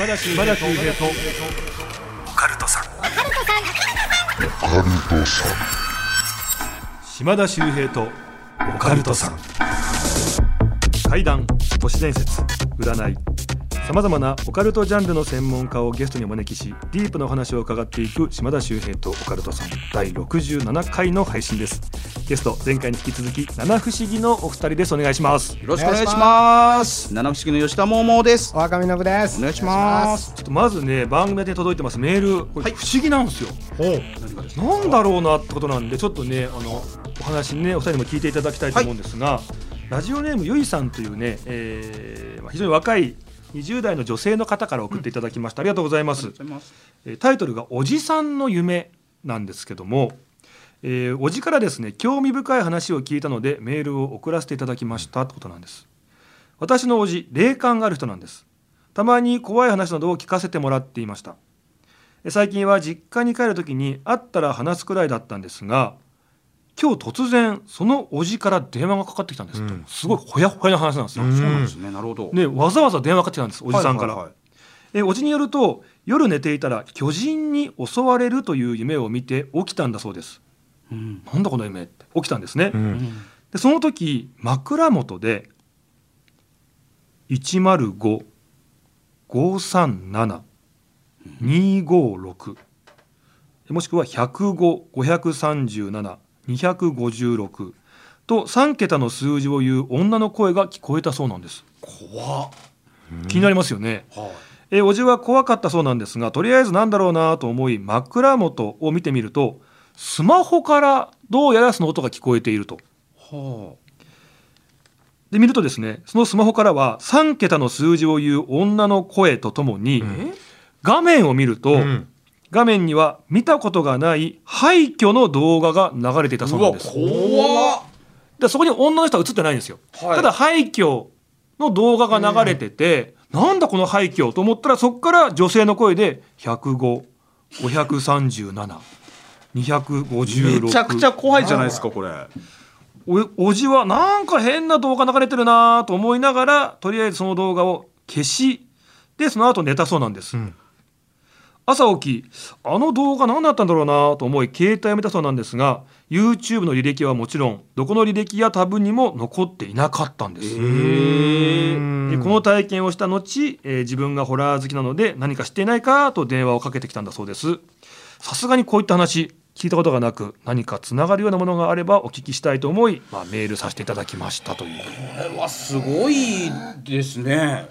島田秀平とオカルトさん。島田秀平とオカルトさん。怪談都市伝説占い。さまざまなオカルトジャンルの専門家をゲストにお招きしディープなお話を伺っていく島田秀平とオカルトさん第67回の配信ですゲスト前回に引き続き七不思議のお二人です。お願いします。よろしくお願いします。七不思議の吉田桃です。お若みのぶです。お願いします。ちょっとまずね番組で届いてます。メールこれはい。不思議なんですよ、なんだろうなってことなんでちょっとねあのお話ねお二人にも聞いていただきたいと思うんですが、ラジオネームゆいさんというね、えーまあ非常に若い20代の女性の方から送っていただきました、ありがとうございます、ありがとうございます。えータイトルがおじさんの夢なんですけども、えーおじからですね興味深い話を聞いたのでメールを送らせていただきましたってことなんです。私のおじ霊感がある人なんです。たまに怖い話などを聞かせてもらっていました。え最近は実家に帰る時に会ったら話すくらいだったんですが今日突然そのおじから電話がかかってきたんです、うん。すごいほやほやな話なんですよ、うん。そうなんですね。なるほど。ね、わざわざ電話かかってきたんですおじさんから、はいはいはい。えおじによると夜寝ていたら巨人に襲われるという夢を見て起きたんだそうですうんなんだこの夢って起きたんですね、うんでその時枕元で105 537 256もしくは105、537、256と3桁の数字を言う女の声が聞こえたそうなんです。怖っ。気になりますよね。はい。えおじは怖かったそうなんですがとりあえずなんだろうなと思い枕元を見てみるとスマホからどうやらその音が聞こえていると。はで見るとですねそのスマホからは3桁の数字を言う女の声とともに？画面を見ると、うん画面には見たことがない廃墟の動画が流れていたそうなんです。でそこに女の人は映ってないんですよ。はいただ廃墟の動画が流れてて、なんだこの廃墟と思ったらそこから女性の声で105、537、256めちゃくちゃ怖いじゃないですかこれ。おおじはなんか変な動画流れてるなと思いながらとりあえずその動画を消しでその後寝たそうなんです、うん。朝起きあの動画何だったんだろうなと思い携帯を見たそうなんですが YouTube の履歴はもちろんどこの履歴やタブにも残っていなかったんです、ええ。でこの体験をした後、えー自分がホラー好きなので何か知っていないかと電話をかけてきたんだそうですさすがにこういった話聞いたことがなく何かつながるようなものがあればお聞きしたいと思い、まあ、メールさせていただきましたという。これはすごいですね。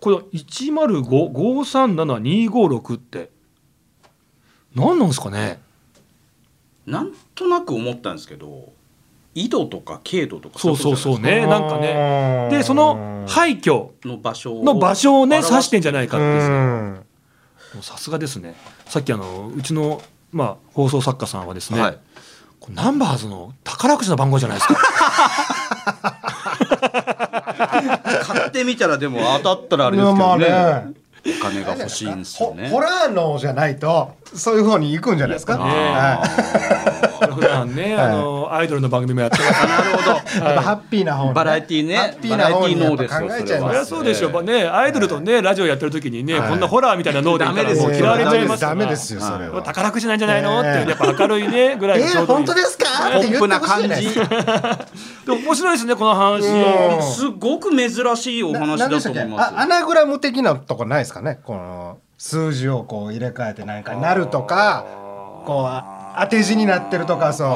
これ105-537-256って何なんですかね？なんとなく思ったんですけど、緯度とか経度とかそうそうそうね。なんかね。でその廃墟の場所をの場所をね表指してんじゃないかっていう。うん。もうさすがですねさっきあのうちの、まあ、放送作家さんはですね、はいナンバーズの宝くじの番号じゃないですか 買ってみたらでも当たったらあれですけまあどね。ねお金が欲しいんですよね。ホホラーのじゃないとそういう方に行くんじゃないですか？ね。は普段ね、あのアイドルの番組もやってますなるほど。い。やっぱハッピーな方バラエティね。ハッピーな方に考えちゃいます。そうでしょう、ね、アイドルとねラジオやってる時にね、はい。こんなホラーみたいな脳で言ったらダメですよ。もう嫌われちゃいますダメですよそれは。宝くじなんじゃないのってやっぱ明るいねぐらいえ本当ですか？って言ってポップな感じ。で面白いですねこの話、うん。すごく珍しいお話だと思いますあアナグラム的なとこないですかね？この数字をこう入れ替えて何かになるとかこうあ当て字になってるとかそうね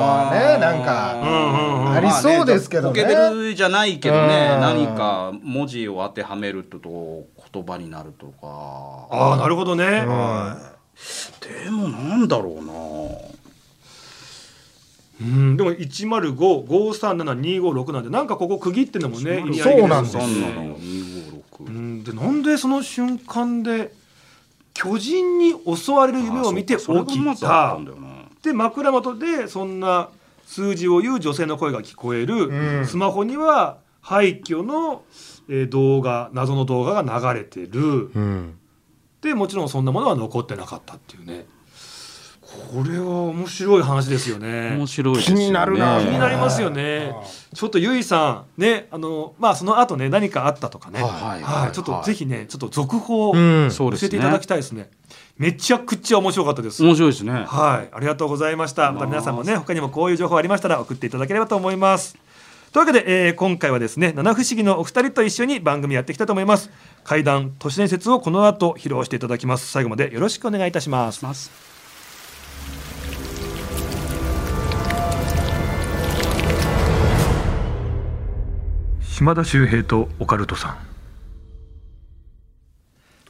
なんかありそうですけどね。ポケベルじゃないけどねうん。何か文字を当てはめると言葉になるとか。ああなるほどね、でもなんだろうな。うん、でも105-537-256なんでなんかここ区切ってんのもね意味合いそうなんですよ。よう256んでなんでその瞬間で巨人に襲われる夢を見て起きた。で枕元でそんな数字を言う女性の声が聞こえる、うん。スマホには廃墟の、えー動画謎の動画が流れてる。うん。でもちろんそんなものは残ってなかったっていうねこれは面白い話ですよね。面白いですよね。気になるな。気になりますよね。ちょっとゆいさんねあのまあその後ね何かあったとかね。はい。はい。はい。ちょっとぜひねちょっと続報を教えていただきたいですね。めちゃくちゃ面白かったです。面白いですね。はい、ありがとうございました。また皆さんもね、他にもこういう情報ありましたら送っていただければと思います。というわけで、えー今回はですね、七不思議のお二人と一緒に番組やっていきたいと思います。怪談都市伝説をこの後披露していただきます。最後までよろしくお願いいたします。島田秀平とオカルトさん。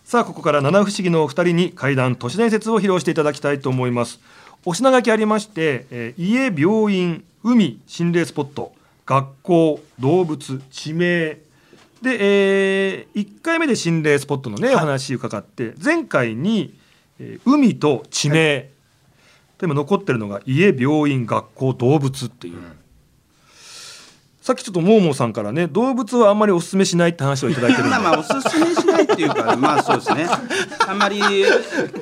さあここから七不思議のお二人に怪談都市伝説を披露していただきたいと思います。お品書きありまして、えー家病院海心霊スポット学校動物地名。で、え1回目で心霊スポットのね、お話伺って前回に、えー海と地名、でも残ってるのが家病院学校動物っていう、さっきちょっとモーモーさんからね動物はあんまりお勧めしないって話をいただいてるんで。まあまあおすすめしないっていうかまあそうですね。あんまり今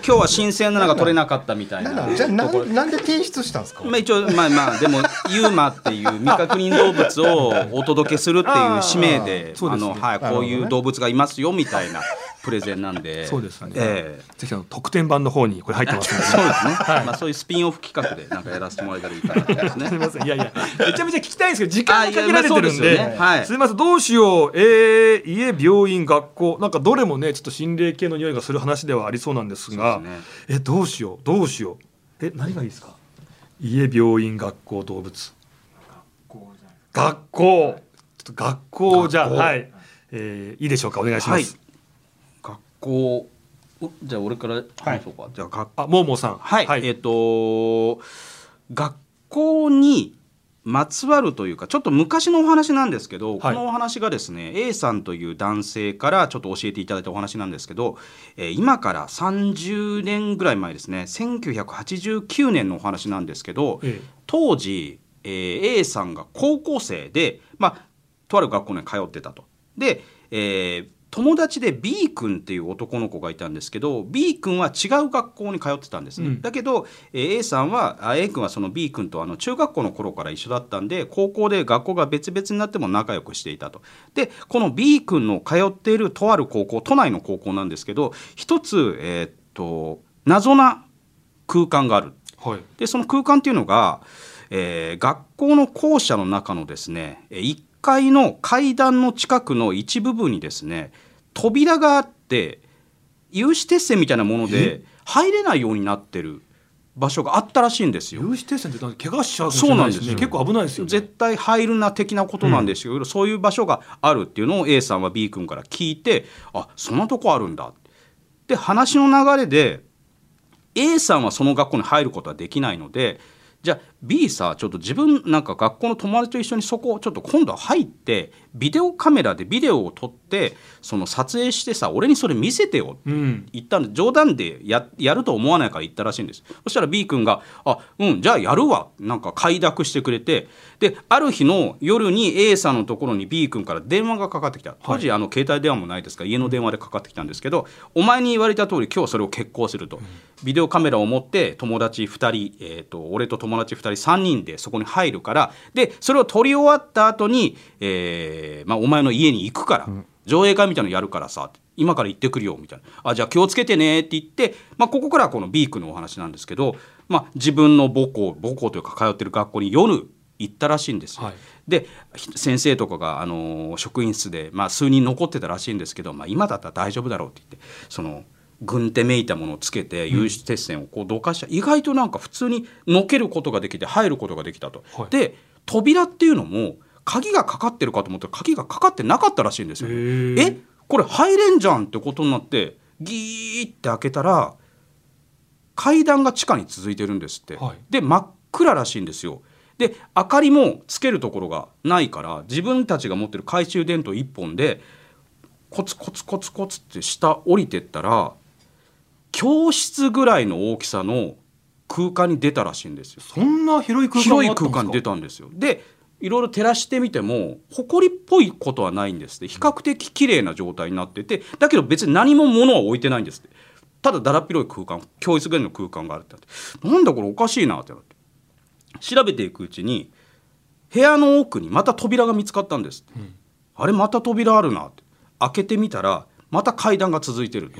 日は新鮮なのが取れなかったみたいな。なんだじゃあなんなんで提出したんですか？まあ一応まあまあでもユーマっていう未確認動物をお届けするっていう使命であのはいこういう動物がいますよみたいなプレゼンなんで。そうですね、ええ。ぜひあの特典版の方にこれ入ってますので。そうですね、まあそういうスピンオフ企画でなんかやらせてもらえたらいいかな。と思いますねすみません。いやいや。めちゃめちゃ聞きたいんですけど時間が限られてるんあいやまあね。はい。すみません。どうしよう。えー、家病院学校。なんかどれもねちょっと心霊系の匂いがする話ではありそうなんですが。ですね。えどうしよう。どうしよう。え何がいいですか？家病院学校動物。学校ちょっと学校じゃはい、えー、いいでしょうか？お願いします、学校おじゃあ俺から話そうか、じゃあ学あモーモーさん。はい、えっ、と学校にまつわるというかちょっと昔のお話なんですけど、はい。このお話がですね A さんという男性からちょっと教えていただいたお話なんですけど、えー今から30年ぐらい前ですね1989年のお話なんですけど、ええ。当時、えー A さんが高校生で、まあ、とある学校に通ってたと。で、えー友達で B 君っていう男の子がいたんですけど B 君は違う学校に通ってたんですね、うん。だけど、えー A さんはあ A 君はその B 君とあの中学校の頃から一緒だったんで高校で学校が別々になっても仲良くしていたと。でこの B 君の通っているとある高校都内の高校なんですけど一つ、えーっと謎な空間がある。はい。でその空間っていうのが、えー学校の校舎の中のですねえー1階の階段の近くの一部分にですね扉があって有刺鉄線みたいなもので入れないようになってる場所があったらしいんですよ。有刺鉄線って怪我しちゃうそうなんです。結構危ないですよね。絶対入るな的なことなんですよ、そういう場所があるっていうのを A さんは B 君から聞いてあそんなとこあるんだ。で話の流れで A さんはその学校に入ることはできないのでじゃあ B さちょっと自分なんか学校の友達と一緒にそこちょっと今度は入ってビデオカメラでビデオを撮ってその撮影してさ俺にそれ見せてよってうん。言ったんで冗談でややると思わないから言ったらしいんです。そしたら B 君が「あうんじゃあやるわ」なんか快諾してくれて。である日の夜に A さんのところに B 君から電話がかかってきた。当時、あの携帯電話もないですから家の電話でかかってきたんですけど「お前に言われた通り今日それを決行すると」ビデオカメラを持って友達2人、えー、と俺と友達2人3人でそこに入るから。でそれを撮り終わった後に、えーまあ、お前の家に行くから、上映会みたいなのやるからさ今から行ってくるよみたいな。あじゃあ気をつけてねって言って、まあ、ここからはこの B 君のお話なんですけど、まあ、自分の母校母校というか通ってる学校に夜行ったらしいんですよ。はい。でひ先生とかが、あのー職員室で、まあ、数人残ってたらしいんですけど、まあ、今だったら大丈夫だろうって言ってその軍手めいたものをつけて有刺鉄線をこうどかした、意外となんか普通にのけることができて入ることができたと。はい。で扉っていうのも鍵がかかってるかと思ったら鍵がかかってなかったらしいんですよ。へー。えこれ入れんじゃんってことになってギーって開けたら階段が地下に続いてるんですって、はい。で真っ暗らしいんですよ。で明かりもつけるところがないから自分たちが持ってる懐中電灯1本でコツコツコツコツって下降りてったら教室ぐらいの大きさの空間に出たらしいんですよ。そんな広い空間広い空間に出たんですよ。でいろいろ照らしてみても埃っぽいことはないんですって。比較的綺麗な状態になっててだけど別に何も物は置いてないんですって。ただだらっ広い空間教室ぐらいの空間があるってなって。なんだこれおかしいなってなって。調べていくうちに部屋の奥にまた扉が見つかったんですって、あれまた扉あるなって。開けてみたらまた階段が続いてると、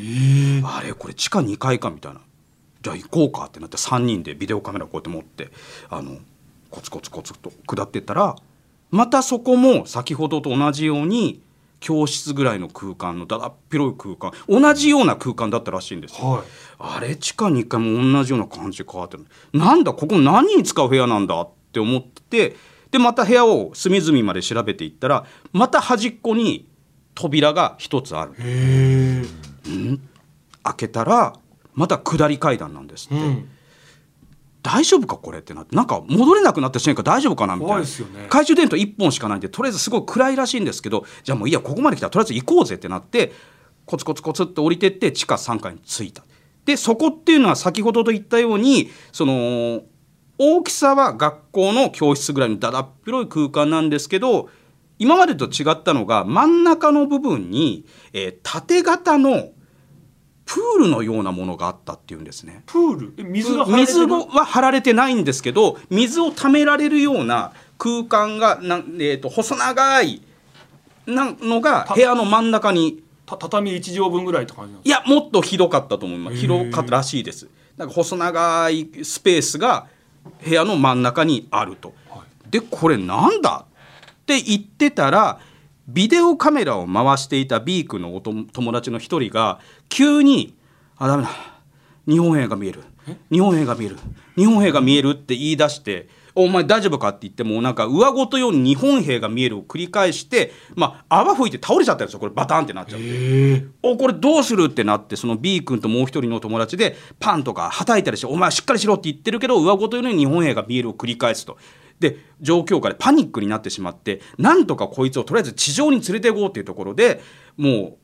あれこれ地下2階かみたいな。じゃあ行こうかってなって3人でビデオカメラこうやって持ってあのコツコツコツと下ってったらまたそこも先ほどと同じように教室ぐらいの空間のだだっ広い空間同じような空間だったらしいんですよ。はい。あれ地下2階も同じような感じで変わってるなんだここ何に使う部屋なんだって思っててでまた部屋を隅々まで調べていったらまた端っこに扉が一つある。へえ開けたらまた下り階段なんですって、うん大丈夫かこれってなってなんか戻れなくなった瞬間大丈夫かなみたいな。怖いですよね。懐中電灯1本しかないんでとりあえずすごい暗いらしいんですけどじゃあもういいやここまで来たらとりあえず行こうぜってなってコツコツコツって降りてって地下3階に着いた。でそこっていうのは先ほどと言ったようにその大きさは学校の教室ぐらいのだだっ広い空間なんですけど今までと違ったのが真ん中の部分に、えー縦型のプールのようなものがあったっていうんですね。プール？え水が水は張られてないんですけど水を溜められるような空間がなん、えー、と細長いなのが部屋の真ん中に。た畳1畳分ぐらいって感じなんでいやもっとひどかったと思います。広かったらしいです。なんか細長いスペースが部屋の真ん中にあると、はでこれなんだ？って言ってたらビデオカメラを回していた B 君のおと友達の一人が急に「あダメだ日本兵が見える日本兵が見える日本兵が見える」って言い出して「お前大丈夫か?」って言ってもうなんか上ごとように日本兵が見えるを繰り返してまあ泡吹いて倒れちゃったんですよこれバタンってなっちゃって。おこれどうするってなってその B 君ともう一人の友達でパンとかはたいたりして「お前しっかりしろ」って言ってるけど上ごとように日本兵が見えるを繰り返すと。で状況下でパニックになってしまってなんとかこいつをとりあえず地上に連れて行こうっていうところでもう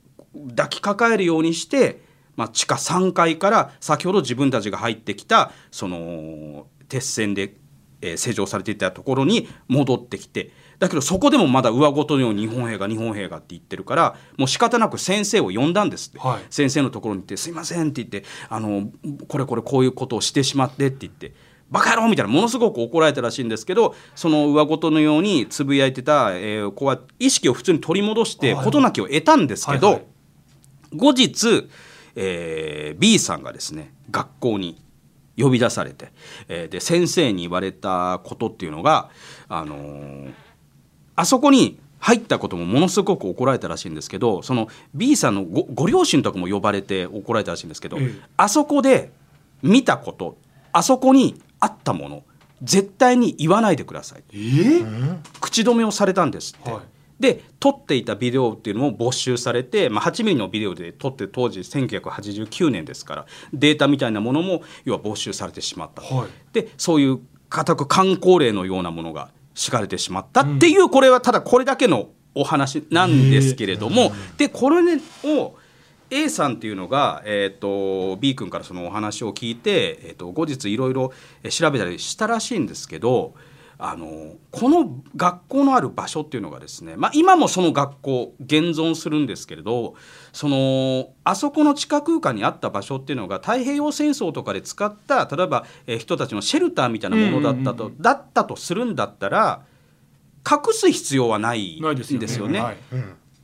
抱きかかえるようにして、まあ、地下3階から先ほど自分たちが入ってきたその鉄線で、えー施錠されていたところに戻ってきてだけどそこでもまだ上ごとのように日本兵が日本兵がって言ってるからもう仕方なく先生を呼んだんですって、はい。先生のところに行って「すいません」って言ってあの「これこれこういうことをしてしまって」って言って。バカ野郎みたいなものすごく怒られたらしいんですけどその上ごとのようにつぶやいてた、えー子は意識を普通に取り戻してはい。事なきを得たんですけど、はいはい後日、えー B さんがですね学校に呼び出されて、えーで先生に言われたことっていうのが、あのーあそこに入ったこともものすごく怒られたらしいんですけどその B さんのごご両親とかも呼ばれて怒られたらしいんですけど、ええあそこで見たことあそこにあったもの絶対に言わないでください。えー？口止めをされたんですって。はいで撮っていたビデオっていうのも没収されて、まあ、8ミリのビデオで撮って当時1989年ですからデータみたいなものも要は没収されてしまった、はい。でそういう固く観光令のようなものが敷かれてしまったっていう、これはただこれだけのお話なんですけれども、でこれを A さんっていうのが、えー、と B 君からそのお話を聞いて、えー、と後日いろいろえー調べたりしたらしいんですけどあのこの学校のある場所っていうのがですね、まあ、今もその学校現存するんですけれどそのあそこの地下空間にあった場所っていうのが太平洋戦争とかで使った例えば、えー人たちのシェルターみたいなものだったと、だったとするんだったら隠す必要はないないですよね。んですよね。はい。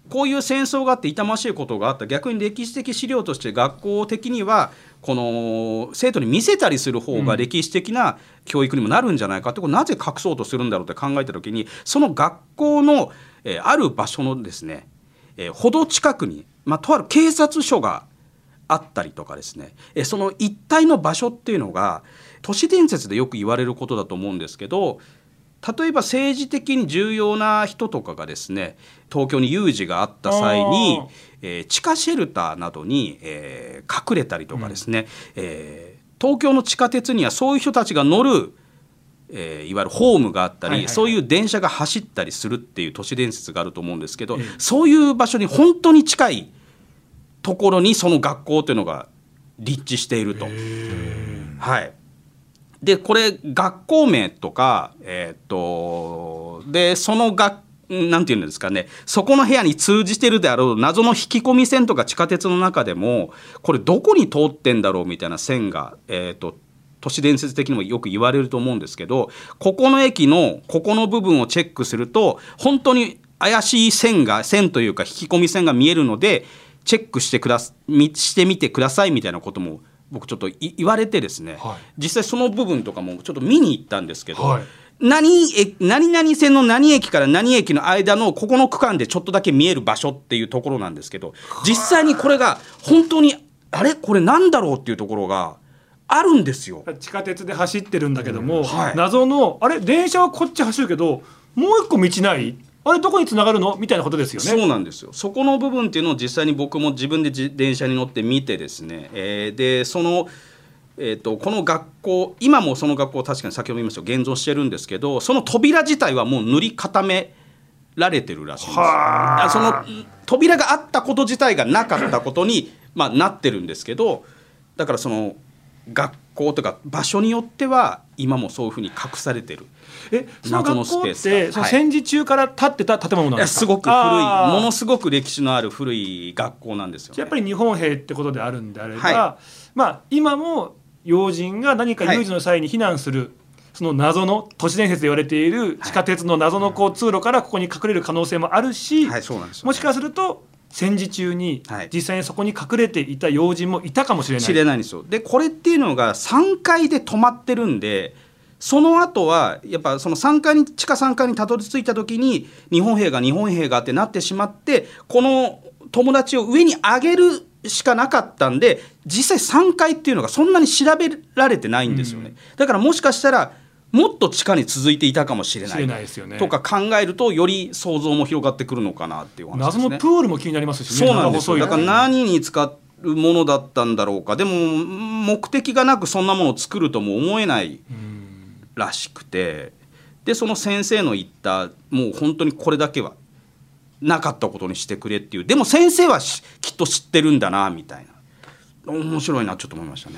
こういう戦争があって痛ましいことがあった。逆に歴史的資料として学校的にはこの生徒に見せたりする方が歴史的な教育にもなるんじゃないかってこれなぜ隠そうとするんだろうって考えた時にその学校の、えーある場所のですね、えー、ほど近くに、まあ、とある警察署があったりとかですねえーその一帯の場所っていうのが都市伝説でよく言われることだと思うんですけど例えば政治的に重要な人とかがですね東京に有事があった際にえー地下シェルターなどに、えー隠れたりとかですね、えー東京の地下鉄にはそういう人たちが乗る、えーいわゆるホームがあったり、はいはいはい。そういう電車が走ったりするっていう都市伝説があると思うんですけど、ええ。そういう場所に本当に近いところにその学校というのが立地していると。はい、でこれ学校名とか、えーっとでその学なんていうんですかね。そこの部屋に通じてるであろう謎の引き込み線とか地下鉄の中でもこれどこに通ってんだろうみたいな線が、えーと、都市伝説的にもよく言われると思うんですけどここの駅のここの部分をチェックすると本当に怪しい線が線というか引き込み線が見えるのでチェックしてくだしてみてくださいみたいなことも僕ちょっと言われてですね、はい、実際その部分とかもちょっと見に行ったんですけど、はい、何え何々線の何駅から何駅の間のここの区間でちょっとだけ見える場所っていうところなんですけど実際にこれが本当にあれ？これなんだろうっていうところがあるんですよ。地下鉄で走ってるんだけども、うん。はい、謎のあれ？電車はこっち走るけどもう一個道ない？あれどこにつながるの？みたいなことですよね。そうなんですよ。そこの部分っていうのを実際に僕も自分で電車に乗って見てですね、えー、でその。えーと、この学校今もその学校確かに先ほど言いました現存してるんですけどその扉自体はもう塗り固められてるらしいんですその扉があったこと自体がなかったことに、まあ、なってるんですけどだからその学校とか場所によっては今もそういうふうに隠されてる。えその学校ってその戦時中から建ってた建物なんですか？すごく古いものすごく歴史のある古い学校なんですよ、ね、やっぱり日本兵ってことであるんであれば、はい、まあ今も要人が何か有事の際に避難する、はい、その謎の都市伝説で言われている地下鉄の謎のこう通路からここに隠れる可能性もあるし、はい、もしかすると戦時中に実際にそこに隠れていた要人もいたかもしれない。知れないんですよ。でこれっていうのが3階で止まってるんでその後はやっぱその3階に地下3階にたどり着いた時に日本兵が日本兵がってなってしまってこの友達を上に上げるしかなかったんで実際3階っていうのがそんなに調べられてないんですよね、うん、だからもしかしたらもっと地下に続いていたかもしれない。ね、とか考えるとより想像も広がってくるのかなっていう話です、ね、謎のプールも気になりますし、ね、そうなんですよ。だから何に使うものだったんだろうか。でも目的がなくそんなものを作るとも思えない、うんらしくてでその先生の言ったもう本当にこれだけはなかったことにしてくれっていうでも先生はきっと知ってるんだなみたいな。面白いなちょっと思いましたね。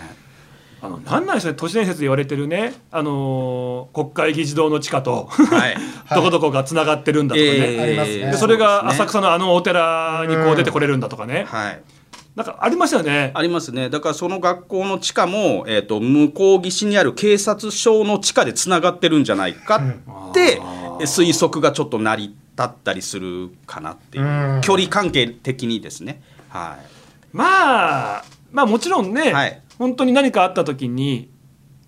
あのなんなんですね都市伝説で言われてるね、あのー、国会議事堂の地下と、はい、どこどこがつながってるんだとかね、えー、でそれが浅草のあのお寺にこう出てこれるんだとかね、はい、なんかありましたよね。ありますね。だからその学校の地下も、えっ、ー、と、向こう岸にある警察署の地下でつながってるんじゃないかって、推測がちょっと成り立ったりするかなっていう。う距離関係的にですね。はい。まあ、まあもちろんね、はい、本当に何かあった時に、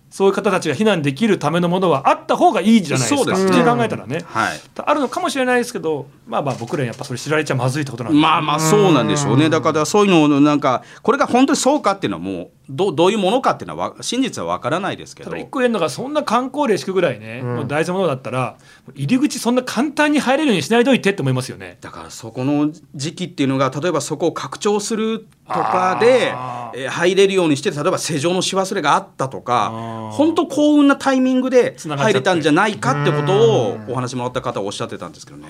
そういう方たちが避難できるためのものはあった方がいいじゃないですか。普通に考えたらね、はい、あるのかもしれないですけど、まあまあ僕らやっぱそれ知られちゃまずいってことなんでまあまあそうなんでしょうね。だからそういうのをなんかこれが本当にそうかっていうのはもうどどういうものかっていうのは真実はわからないですけど。ただ一個言えるのがそんな観光令敷くぐらいね、うん、もう大事なものだったら入り口そんな簡単に入れるようにしないといてって思いますよね。だからそこの時期っていうのが例えばそこを拡張するとかで、えー、入れるようにして例えば施錠のし忘れがあったとか本当幸運なタイミングで入れたんじゃないかってことをお話もらった方はおっしゃってたんですけどね。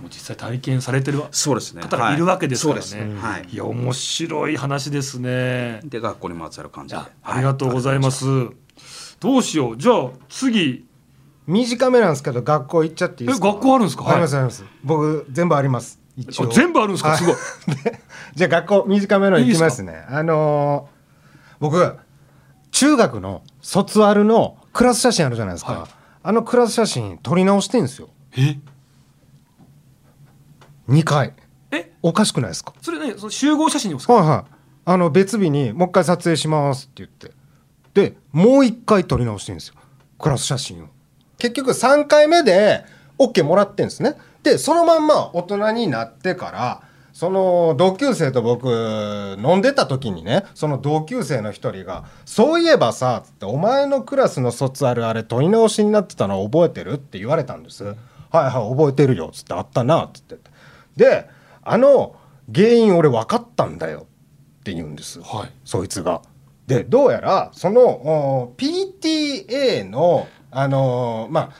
でも実際体験されてるそうですね方がいるわけですからね。はい、いや面白い話ですね。で学校にまつわる感じでありがとうございます。どうしようじゃあ次短めなんですけど学校行っちゃっていいですか？学校あるんですか？ありますあります。僕全部あります。一応全部あるんですか？すごい。じゃあ学校短めの行きますね。いいあのー、僕中学の卒アルのクラス写真あるじゃないですか。はい、あのクラス写真撮り直してんですよ。え？二回。え？おかしくないですか？それね、その集合写真ですか？はいはい。あの別日にもう一回撮影しますって言って、でもう一回撮り直してんですよ。クラス写真を。結局3回目で OK もらってんですね。でそのまんま大人になってからその同級生と僕飲んでた時にねその同級生の一人が「そういえばさ」って「お前のクラスの卒アルあれ問い直しになってたの覚えてる?」って言われたんです。はいはい覚えてるよ」っつって「あったな」っつってであの原因俺分かったんだよって言うんです、はい、そいつが。でどうやらその PTA のあのー、まあ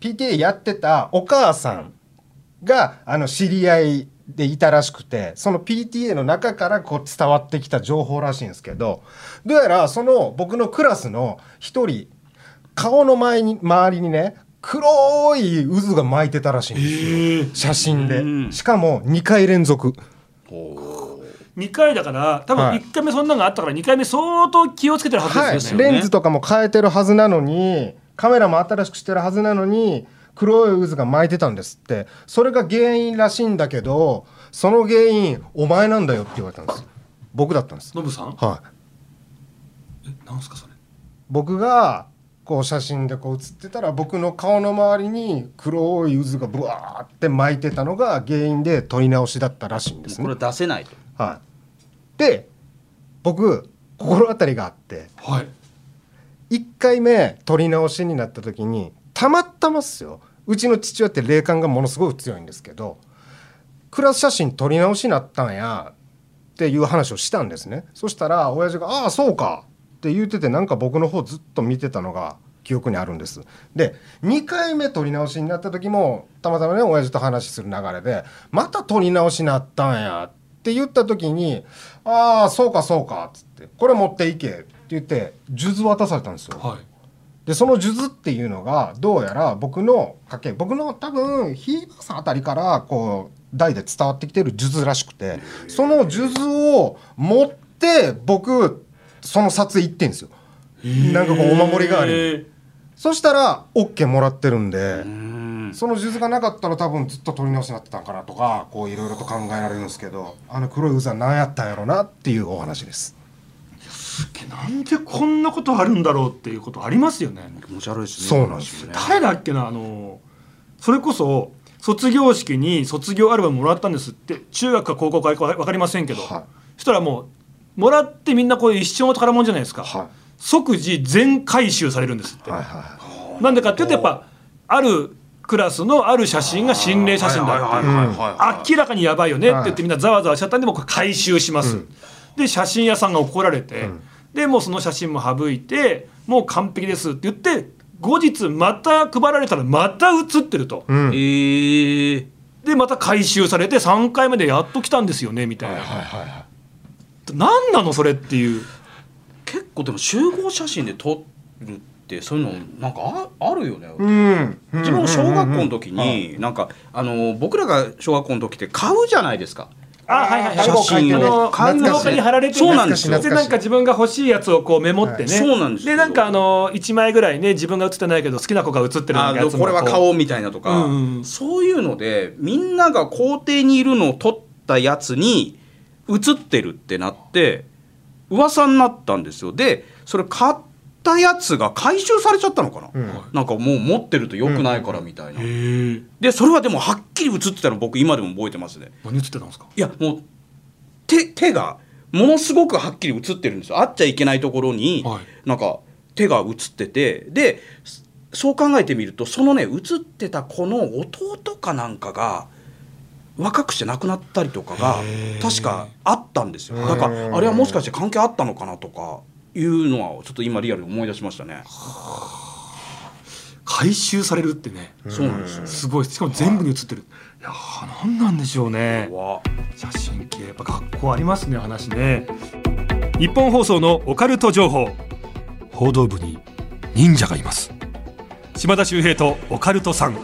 PTA やってたお母さんがあの知り合いでいたらしくてその PTA の中からこう伝わってきた情報らしいんですけどどうやらその僕のクラスの一人顔の前に周りにね黒い渦が巻いてたらしいんですよ、写真で、うん。しかも2回連続。2回だから多分はい。1回目そんなのがあったから2回目相当気をつけてるはずはいですよね、レンズとかも変えてるはずなのにカメラも新しくしてるはずなのに黒い渦が巻いてたんですって。それが原因らしいんだけどその原因お前なんだよって言われたんです。僕だったんです。ノブさん？はい。えなんすかそれ？僕がこう写真でこう写ってたら僕の顔の周りに黒い渦がブワーって巻いてたのが原因で撮り直しだったらしいんですね。これ。出せないと。はい、で僕心当たりがあって。はい。1回目撮り直しになった時にたまたまっすよ。うちの父親って霊感がものすごく強いんですけどクラス写真撮り直しになったんやっていう話をしたんですね。そしたら親父が「ああそうか」って言っててなんか僕の方ずっと見てたのが記憶にあるんです。で2回目撮り直しになった時もたまたまね親父と話する流れで「また撮り直しになったんや」って言った時に「ああそうかそうか」っつって「これ持っていけ」って言って数珠渡されたんですよ。はい。でその数珠っていうのがどうやら僕の家系僕の多分ひいばあさんあたりからこう代で伝わってきてる数珠らしくてその数珠を持って僕その撮影行ってんですよ。なんかこうお守り代わりそしたら OK もらってるんでうん。その数珠がなかったら多分ずっと取り直しになってたんかなとかこういろいろと考えられるんですけどあの黒い渦は何やったんやろうなっていうお話です。なんでこんなことあるんだろうっていうことありますよね。気持ち悪いですね。そうなんですよね。誰だっけなあのそれこそ卒業式に卒業アルバムもらったんですって中学か高校か分かりませんけど、はい。そしたらもうもらってみんなこういう一生の宝物じゃないですか、は即時全回収されるんですって、いはいはなんでかっていうとやっぱあるクラスのある写真が心霊写真だっていう。明らかにやばいよねって言ってみんなざわざわしちゃったんでもうこれ回収します、で写真屋さんが怒られて、でもうその写真も省いてもう完璧ですって言って後日また配られたらまた写ってると、うん。えー。でまた回収されて3回目でやっと来たんですよねみたいな、はいはいはい何なのそれっていう。結構でも集合写真で撮るってそういうのなんかああるよね、うん。自分も小学校の時になんかあの僕らが小学校の時って買うじゃないですか。あはいはいはい。写真を。ねあのに貼られてそうなんですよ。でなんか自分が欲しいやつをこうメモってね、そうなんですよ。でなんかあの1枚ぐらいね自分が写ってないけど好きな子が写ってるあやつもこれは買うおうみたいなとか、うんうん。そういうのでみんなが校庭にいるのを撮ったやつに写ってるってなって噂になったんですよ。でそれ買ったやつが回収されちゃったのかな、うん。なんかもう持ってると良くないからみたいな、へえでそれはでもはっきり写ってたの僕今でも覚えてますね。何写ってたんですか？いやもう手手がものすごくはっきり写ってるんですよ。あっちゃいけないところに、はい。なんか手が写ってて。でそう考えてみるとそのね写ってた子の弟かなんかが若くして亡くなったりとかが確かあったんですよ。だからあれはもしかして関係あったのかなとかいうのはちょっと今リアルに思い出しましたね、回収されるってね。そうなんですよ。すごい。しかも全部に写ってる。いやー何なんでしょうね。わ写真系やっぱ学校ありますね話ね。日本放送のオカルト情報。報道部に忍者がいます。島田秀平とオカルトさん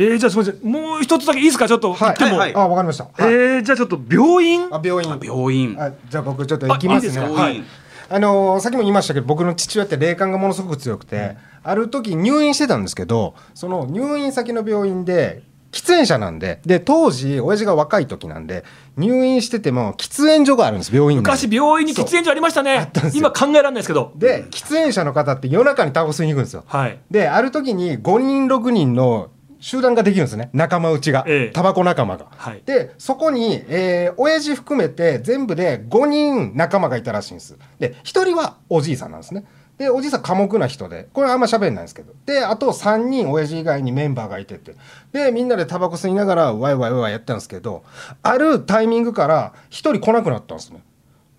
えー、じゃあすみません。もう一つだけいいですか？ちょっと言っても、はいあわかりました、はい。えー、じゃあちょっと病院？あ病院。病院。あじゃあ僕ちょっと行きますね。あのーさっきも言いましたけど僕の父親って霊感がものすごく強くて、ある時入院してたんですけどその入院先の病院で喫煙者なんでで当時親父が若い時なんで入院してても喫煙所があるんです病院内昔病院に喫煙所ありましたね。今考えられないですけど。で喫煙者の方って夜中にタバコ吸いに行くんですよ。はい。である時に5人6人の集団ができるんですね。仲間内が、ええ。タバコ仲間が。はい。でそこに、えー親父含めて全部で5人仲間がいたらしいんです。で1人はおじいさんなんですね。でおじいさん寡黙な人でこれあんま喋んないんですけど。であと3人親父以外にメンバーがいてて。でみんなでタバコ吸いながらワイワイワイワイやったんですけどあるタイミングから1人来なくなったんですね。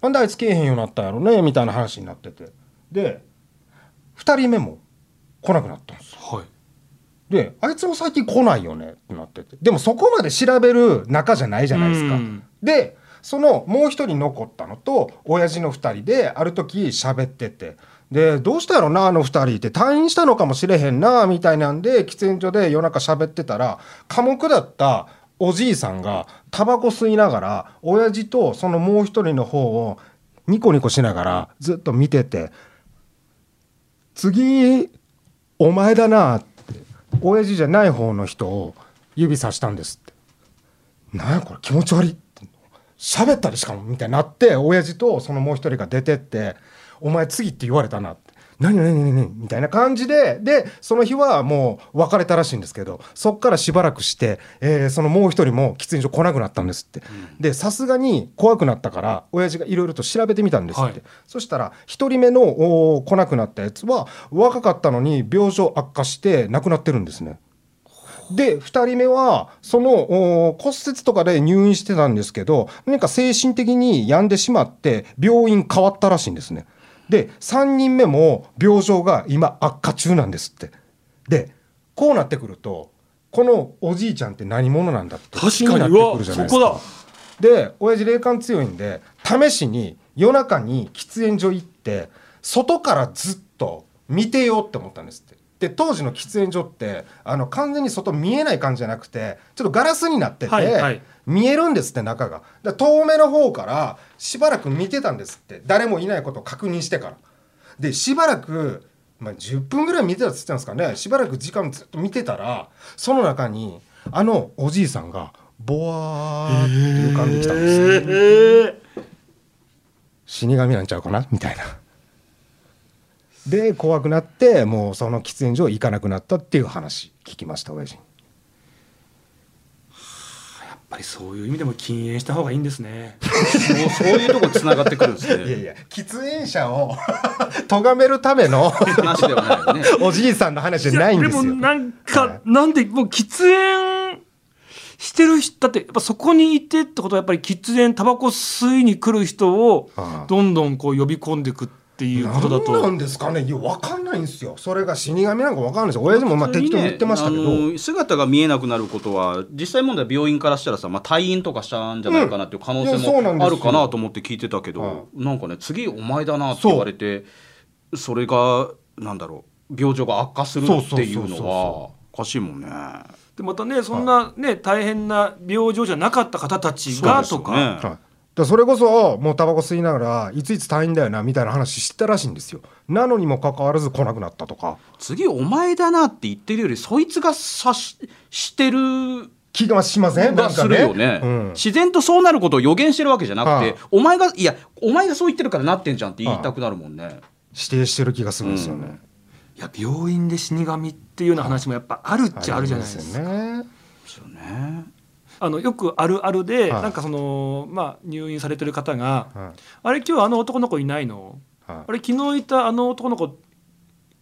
なんであいつ来えへんようになったんやろねみたいな話になってて。で2人目も来なくなったんです。よはいであいつも最近来ないよねってなってて。でもそこまで調べる仲じゃないじゃないですか。うん。でそのもう一人残ったのと親父の二人である時喋ってて。でどうしたやろなあの二人って。退院したのかもしれへんなみたいなんで喫煙所で夜中喋ってたら寡黙だったおじいさんがタバコ吸いながら親父とそのもう一人の方をニコニコしながらずっと見てて「次お前だな」って親父じゃない方の人を指さしたんですって。なんやこれ気持ち悪いって喋ったりしかもみたいになって親父とそのもう一人が出てって「お前次って言われたな」って「何何何何?」みたいな感じででその日はもう別れたらしいんですけどそっからしばらくして、えーそのもう一人も喫煙所来なくなったんですって、でさすがに怖くなったから親父がいろいろと調べてみたんですって、はいそしたら一人目のおー来なくなったやつは若かったのに病状悪化して亡くなってるんですね。で2人目はそのお骨折とかで入院してたんですけど何か精神的に病んでしまって病院変わったらしいんですね。で3人目も病状が今悪化中なんですって。でこうなってくるとこのおじいちゃんって何者なんだって気確かになってくるじゃないですか。で親父霊感強いんで試しに夜中に喫煙所行って外からずっと見てようって思ったんですって。で当時の喫煙所ってあの完全に外見えない感じじゃなくてちょっとガラスになってて、はいはい見えるんですって中が。で遠目の方からしばらく見てたんですって誰もいないことを確認してから。でしばらく、まあ、10分ぐらい見てたっつってたんですかねしばらく時間ずっと見てたらその中にあのおじいさんがボワーって浮かんできたんですよ。えー死神なんちゃうかな？みたいな。で怖くなってもうその喫煙所行かなくなったっていう話聞きました親父に。やっぱりそういう意味でも禁煙した方がいいんですね。もうそういうとこつながってくるんですねいやいや喫煙者を 咎めるための話ではないよね おじいさんの話じゃないんですよ。やでもなんか、はいなんでもう喫煙してる人だってやっぱそこにいてってことはやっぱり喫煙タバコ吸いに来る人をどんどんこう呼び込んでいくっていうことだ何なとんですかね？いや分かんないんですよ。それが死神なんか分かんないですよ。親父もまあ適当に言ってましたけど、あの姿が見えなくなることは実際問題病院からしたらさ、まあ、退院とかしたんじゃないかなっていう可能性もあるかなと思って聞いてたけど、はなんかね次お前だなって言われてそれがなんだろう病状が悪化するっていうのそはおかしいもんね。でまたねそんなね大変な病状じゃなかった方たちがとか、そうですよね。はい、だそれこそもうタバコ吸いながらいついつ退院だよなみたいな話してたらしいんですよ。なのにもかかわらず来なくなったとか。次お前だなって言ってるよりそいつがさししてる気がしません？ながすんかね。るよね、うん。自然とそうなることを予言してるわけじゃなくて、はいお前がいやお前がそう言ってるからなってんじゃんって言いたくなるもんね、指定してる気がするんですよね、いや病院で死神っていうような話もやっぱあるっちゃあるじゃないですか。ありますよね。ですよねあのよくあるあるで、はい。なんかそのまあ入院されてる方がは「あれ今日あの男の子いないの？いはい。あれ昨日いたあの男の子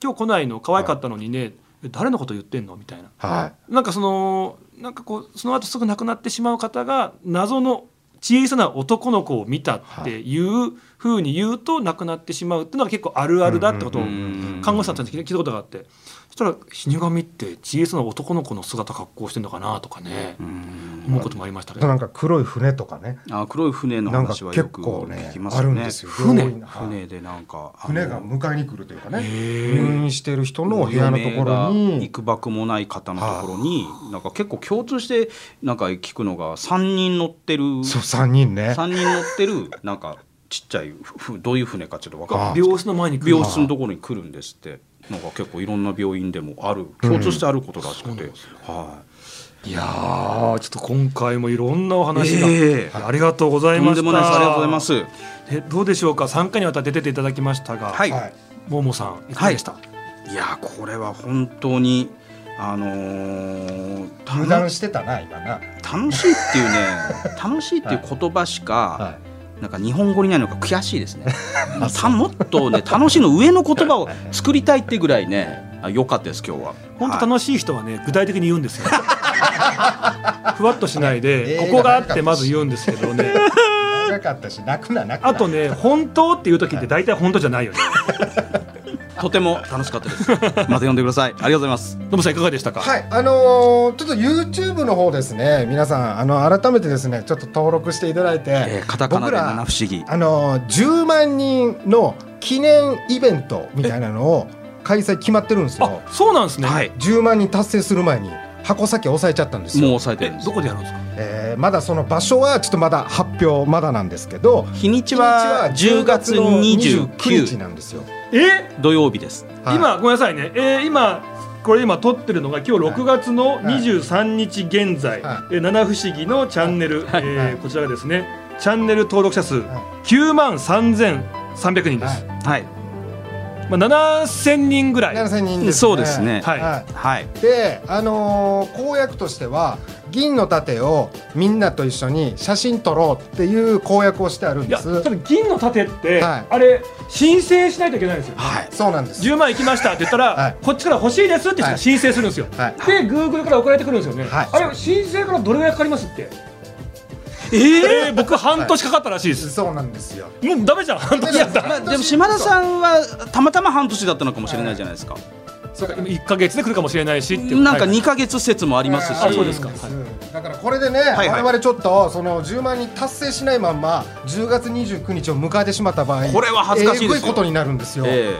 今日来ないの？可愛かったのにね、え誰のこと言ってんの?」みたいな。はなんかそのなんかこうその後すぐ亡くなってしまう方が謎の小さな男の子を見たっていうふうに言うと亡くなってしまうっていうのが結構あるあるだってことをうん看護師さんたちに聞いたことがあって。そしたら死神って小さな男の子の姿格好してんのかなとかね思うこともありましたね。なんか黒い船とかね。あ黒い船の話はよく構ね聞きますよねあるんですよ。船船でなんか船が迎えに来るというかね入院してる人の部屋のところに幾ばくもない方のところになんか結構共通してなんか聞くのが3人乗ってるそう3人ね。3人乗ってるなんかちっちゃいふどういう船かちょっと分かんない病室の前に来る。病室のところに来るんですってなんか結構いろんな病院でもある共通してあることらしくて、はい。やーちょっと今回もいろんなお話が、ええ。ありがとうございました。んでもないです。ありがとうございます。えどうでしょうか？3回にわたって出ていただきましたが、はい、はい。ももさんいかがでした、い、やこれは本当にあのー楽油断してたな今な。楽しいっていうね楽しいっていう言葉しか、はいなんか日本語にないのが悔しいですね。たもっとね楽しいの上の言葉を作りたいってぐらいね。あ良かったです今日は。本当はい楽しい人はね具体的に言うんですよ。ふわっとしないでここがあってまず言うんですけどね。長かったし泣くな泣くなあとね本当っていう時って大体本当じゃないよね とても楽しかったです。また読んでください。ありがとうございます。野村さんいかがでしたか、はい、あのーちょっと YouTube の方ですね、皆さん、あの改めてですね、ちょっと登録していただいて、えー、カタカナで七不思議。あのー10万人の喫記念イベントみたいなのを開催決まってるんですよ。あそうなんですね、はい。10万人達成する前に箱先押さえちゃったんですもう抑えてるんです。どこでやるんですか？えーまだその場所はちょっとまだ発表まだなんですけど日にちは10月の29 29日なんですよ、え？土曜日です。はい。今ごめんなさいね、えー今これ今撮ってるのが今日6月の23日現在、はえー七不思議のチャンネル、はい。えーはいこちらがですねチャンネル登録者数は9万3300人です、はいまあ、7000人ぐらい、7000人です、ね、そうですね。はい。ははい。い、であのー公約としては銀の盾をみんなと一緒に写真撮ろうっていう公約をしてあるんです。ただ銀の盾って、はい。あれ申請しないといけないんですよ、はい。そうなんです10万いきましたって言ったら、はいこっちから欲しいですって申請するんですよ、はい。で Google から送られてくるんですよね、はい。あれ申請からどれぐらいかかりますって？えー、僕半年かかったらしいです、そうなんですよ。もうダメじゃん。半年だったら。まあ、でも島田さんはたまたま半年だったのかもしれないじゃないですか、そうか。1か月で来るかもしれないしっていう。なんかはい2か月説もありますし、あそうですか。ん。だからこれでね、はい我々ちょっとその10万人達成しないまんま10月29日を迎えてしまった場合これは恥ずかしいですよえぐいことになるんですよ、え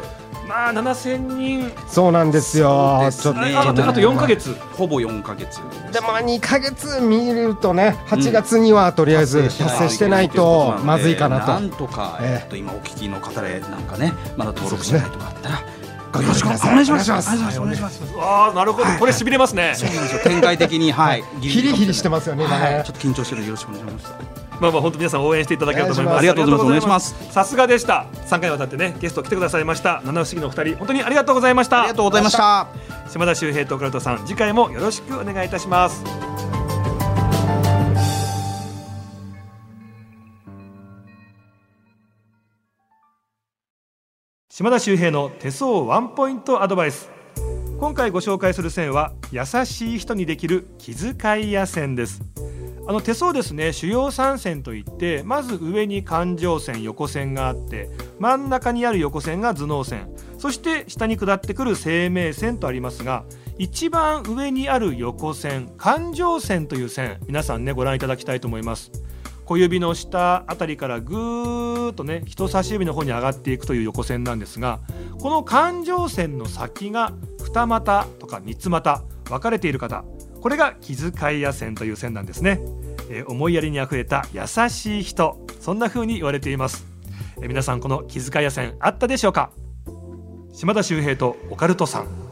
まあ7000人。そうなんですよ。そうです。ねああとあと4か月。えほぼ4か月。でも2か月見るとね8月にはとりあえず達成してないとまずいかなと、なんとか、ええ。えっと今お聞きの方でなんかねまだ登録しないとかあったら、ごよろしくお願いします。お願い。しますお願いします。ああなるほど、はい。これしびれますね、そうなんですよ。展開的にはい。ギヒリヒリしてますよね今はい。ねちょっと緊張してるよろしくお願いしますまあまあ本当皆さん応援していただければと思います。ありがとうございます。さすがでした。3回にわたってねゲスト来てくださいました。七不思議のお二人本当にありがとうございました。ありがとうございました。島田秀平とオカルトさん次回もよろしくお願いいたします。島田秀平の手相ワンポイントアドバイス。今回ご紹介する線は優しい人にできる気遣いや線ですあの手相ですね。主要3線といってまず上に環状線横線があって真ん中にある横線が頭脳線。そして下に下ってくる生命線とありますが一番上にある横線環状線という線皆さんねご覧いただきたいと思います。小指の下あたりからぐーっとね人差し指の方に上がっていくという横線なんですがこの環状線の先が二股とか三つ股分かれている方。これが気遣いや線という線なんですね、えー思いやりにあふれた優しい人。そんな風に言われています、えー皆さんこの気遣いや線あったでしょうか？島田秀平とオカルトさん。